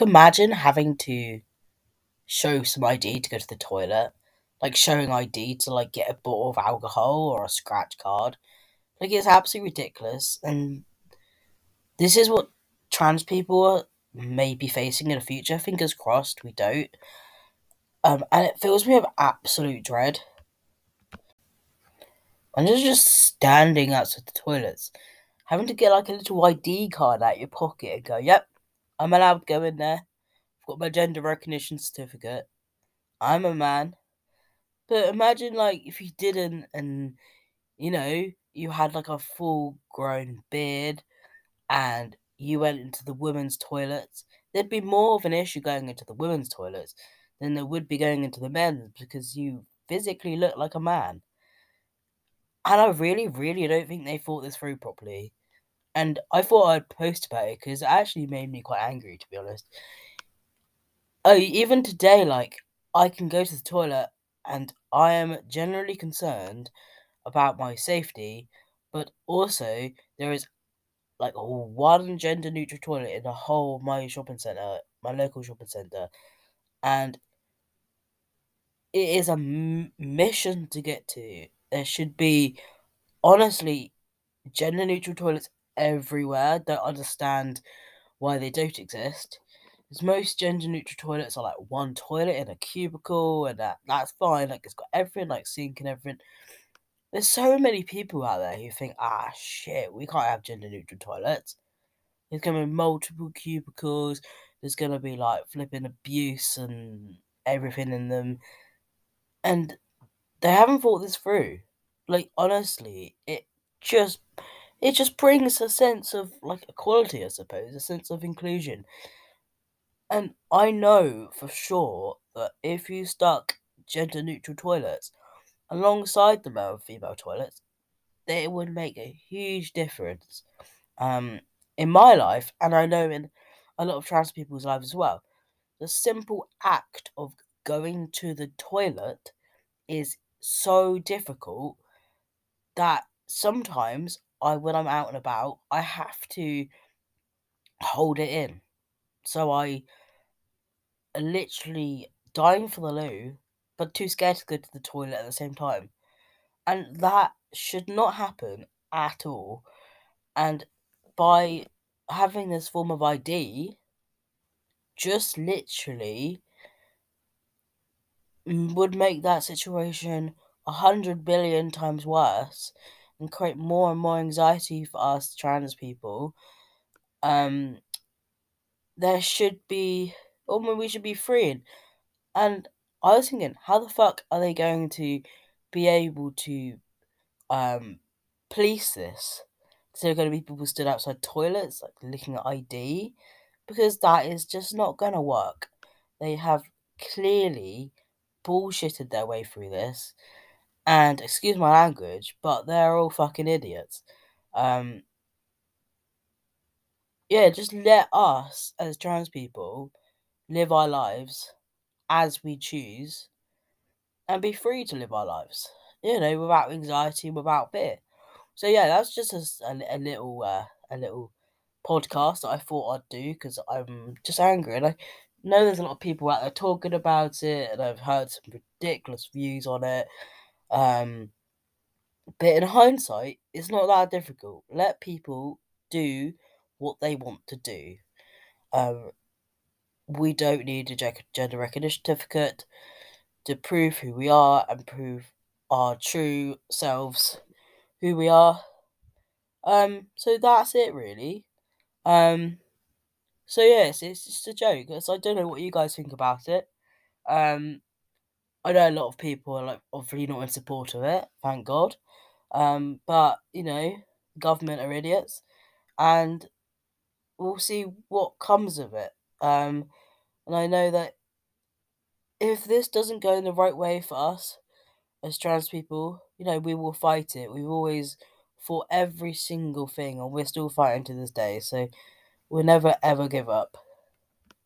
imagine having to show some ID to go to the toilet? Like showing ID to like get a bottle of alcohol or a scratch card. Like it's absolutely ridiculous and this is what trans people may be facing in the future. Fingers crossed we don't. Um, and it fills me with absolute dread. I'm just, just standing outside the toilets, having to get like a little ID card out your pocket and go, yep, I'm allowed to go in there. I've got my gender recognition certificate. I'm a man. But imagine like if you didn't and you know, you had like a full grown beard and you went into the women's toilets, there'd be more of an issue going into the women's toilets than there would be going into the men's because you physically look like a man. And I really, really don't think they thought this through properly. And I thought I'd post about it because it actually made me quite angry, to be honest. Oh, even today, like, I can go to the toilet and I am generally concerned about my safety, but also there is like one gender neutral toilet in the whole my shopping centre, my local shopping centre, and it is a m- mission to get to. There should be, honestly, gender neutral toilets everywhere. Don't understand why they don't exist. Because most gender neutral toilets are like one toilet in a cubicle, and that that's fine. Like it's got everything, like sink and everything. There's so many people out there who think, ah, shit, we can't have gender neutral toilets. There's gonna be multiple cubicles. There's gonna be like flipping abuse and everything in them, and they haven't thought this through. Like honestly, it just it just brings a sense of like equality, I suppose, a sense of inclusion. And I know for sure that if you stuck gender neutral toilets alongside the male and female toilets, it would make a huge difference um, in my life, and I know in a lot of trans people's lives as well. The simple act of going to the toilet is so difficult that sometimes I, when I'm out and about, I have to hold it in. So I literally dying for the loo, but too scared to go to the toilet at the same time. And that should not happen at all. And by having this form of ID, just literally would make that situation a hundred billion times worse and create more and more anxiety for us trans people. Um, there should be, or we should be freeing. And I was thinking, how the fuck are they going to be able to um, police this? So there are going to be people stood outside toilets, like looking at ID, because that is just not going to work. They have clearly bullshitted their way through this, and excuse my language, but they're all fucking idiots. Um, yeah, just let us as trans people live our lives as we choose and be free to live our lives, you know, without anxiety, without fear. So yeah, that's just a, a, a little uh, a little podcast that I thought I'd do because I'm just angry and I know there's a lot of people out there talking about it and I've heard some ridiculous views on it. Um, but in hindsight, it's not that difficult. Let people do what they want to do. Um, we don't need a gender recognition certificate to prove who we are and prove our true selves, who we are. Um, so that's it really. Um, so yes, it's just a joke. So I don't know what you guys think about it. Um, I know a lot of people are like obviously not in support of it, thank God. Um, but you know, government are idiots, and we'll see what comes of it. Um, and I know that if this doesn't go in the right way for us as trans people, you know, we will fight it. We've always fought every single thing, and we're still fighting to this day. So we'll never ever give up.